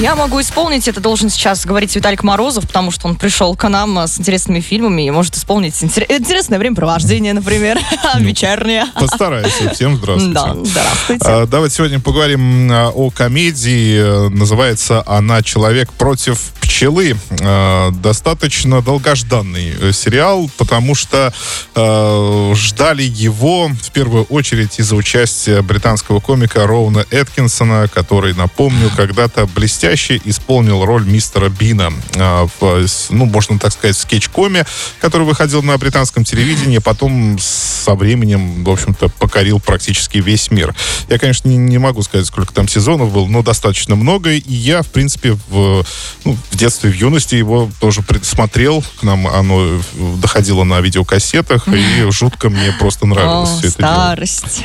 Я могу исполнить, это должен сейчас говорить Виталик Морозов, потому что он пришел к нам с интересными фильмами и может исполнить интер- интересное времяпровождение, например, вечернее. Постарайся. Всем здравствуйте. Да, здравствуйте. А, Давайте сегодня поговорим а, о комедии. Э, Называется она «Человек против пчелы». А, Достаточно долгожданный э, сериал, потому что э, ждали его в первую очередь из-за участия британского комика Роуна Эткинсона, который, напомню, когда-то блестяще исполнил роль мистера Бина а, в, ну, можно так сказать, в скетч-коме, который выходил на британском телевидении, потом со временем, в общем-то, покорил практически весь мир. Я, конечно, не, не могу сказать, сколько там сезонов было, но достаточно много, и я, в принципе, в, ну, в детстве, в юности его тоже смотрел, к нам оно доходило на видеокассетах, и жутко мне просто нравилось О, все это дело. старость.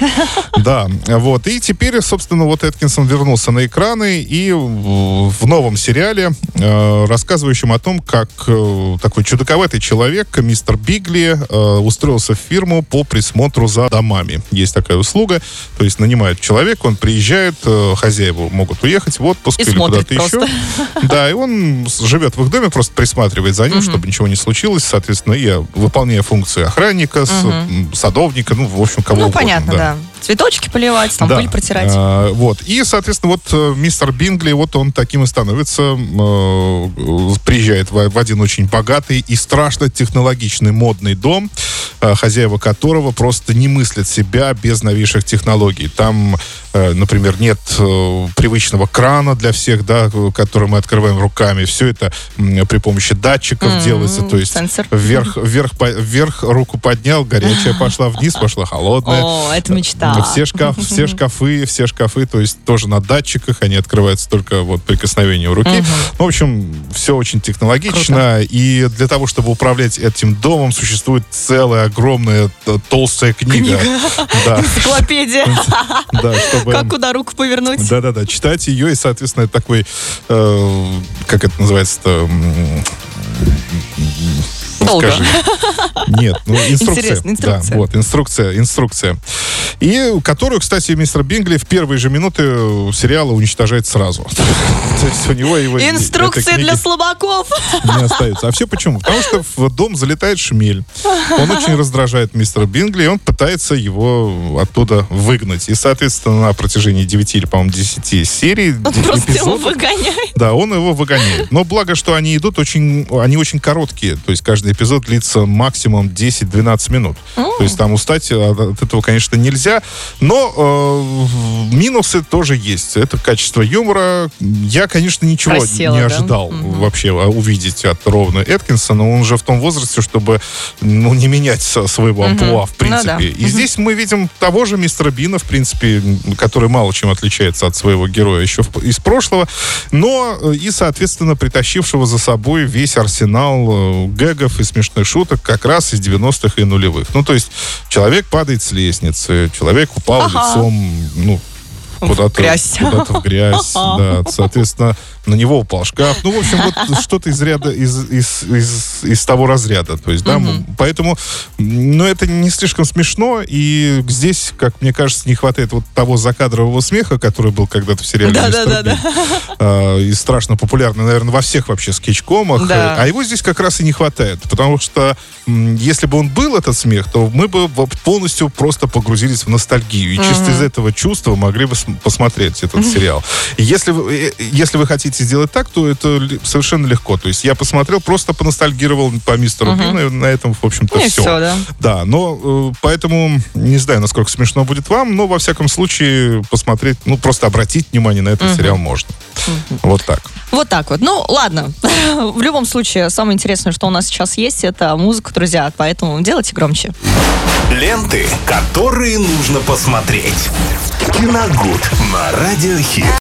Да, вот. И теперь, собственно, вот Эткинсон вернулся на экраны и в новом сериале, э, рассказывающем о том, как э, такой чудаковатый человек, мистер Бигли, э, устроился в фирму по присмотру за домами. Есть такая услуга, то есть нанимают человека, он приезжает, хозяева могут уехать в отпуск И или куда-то еще. Да, и он живет в их доме, просто присматривает за ним, чтобы ничего не случилось, соответственно, и выполняя функции охранника, м, садовника, ну, в общем, кого Ну, угодно. понятно, да. Цветочки поливать, там Да. пыль протирать. А, вот. И, соответственно, вот э, мистер Бингли, вот он таким и становится. э, э, приезжает в, в один очень богатый и страшно технологичный модный дом, хозяева которого просто не мыслят себя без новейших технологий. Там, например, нет э, привычного крана для всех, да, э, который мы открываем руками. Все это при помощи датчиков М, делается. То есть сенсор. вверх, вверх, вверх руку поднял, горячая пошла вниз, пошла холодная. О, это мечта. Все, шкаф, все шкафы, все шкафы, то есть тоже на датчиках, они открываются только вот прикосновением руки. В общем, все очень технологично. И для того, чтобы управлять этим домом, существует целая огромная толстая книга. Да, Энциклопедия. да, чтобы... Как куда руку повернуть? Да-да-да, читать ее, и, соответственно, это такой, э, как это называется-то, Долго. скажи. Нет, ну, инструкция. Интересно, инструкция. Да, вот, инструкция, инструкция. И которую, кстати, мистер Бингли в первые же минуты сериала уничтожает сразу. То есть у него его... Книги для слабаков. не остается. А все почему? Потому что в дом залетает шмель. Он очень раздражает мистера Бингли, и он пытается его оттуда выгнать. И, соответственно, на протяжении 9 или, по-моему, 10 серий, Он просто его выгоняет. да, он его выгоняет. Но благо, что они идут очень, они очень короткие. То есть каждый эпизод длится максимум 10-12 минут. То есть там устать от, от этого, конечно, нельзя. Но э, минусы тоже есть. Это качество юмора. Я, конечно, ничего Просело, не да? ожидал Мгм. вообще а, увидеть от Ровна Эткинсона. Он уже в том возрасте, чтобы ну, не менять своего амплуа, в Ну принципе. да. И здесь мы видим того же мистера Бина, в принципе, который мало чем отличается от своего героя еще из прошлого, но э, и, соответственно, притащившего за собой весь арсенал э, гэгов и смешных шуток как раз из 90-х и нулевых. Ну, то есть человек падает с лестницы, человек упал Ага. лицом, ну, куда-то грязь. куда-то в грязь, да, соответственно, на него упал шкаф. Ну, в общем, вот что-то из ряда, из, из, из, из того разряда. То есть, да, м, поэтому, ну, это не слишком смешно, и здесь, как мне кажется, не хватает вот того закадрового смеха, который был когда-то в сериале Да, «Мистер да, да, Бин». А, и страшно популярный, наверное, во всех вообще скетчкомах. Да. А его здесь как раз и не хватает, потому что если бы он был, этот смех, то мы бы полностью просто погрузились в ностальгию. И чисто из этого чувства могли бы посмотреть этот сериал. Если вы, э, если вы хотите сделать так, то это совершенно легко. То есть я посмотрел, просто поностальгировал по мистеру Бину, и на этом, в общем-то, все. все, да. Да, но э, поэтому не знаю, насколько смешно будет вам, но во всяком случае посмотреть, ну просто обратить внимание на этот сериал можно. Вот так. Вот так вот. Ну, ладно. В любом случае, самое интересное, что у нас сейчас есть, это музыка, друзья. Поэтому делайте громче. Ленты, которые нужно посмотреть. Киногуд на Радиохит.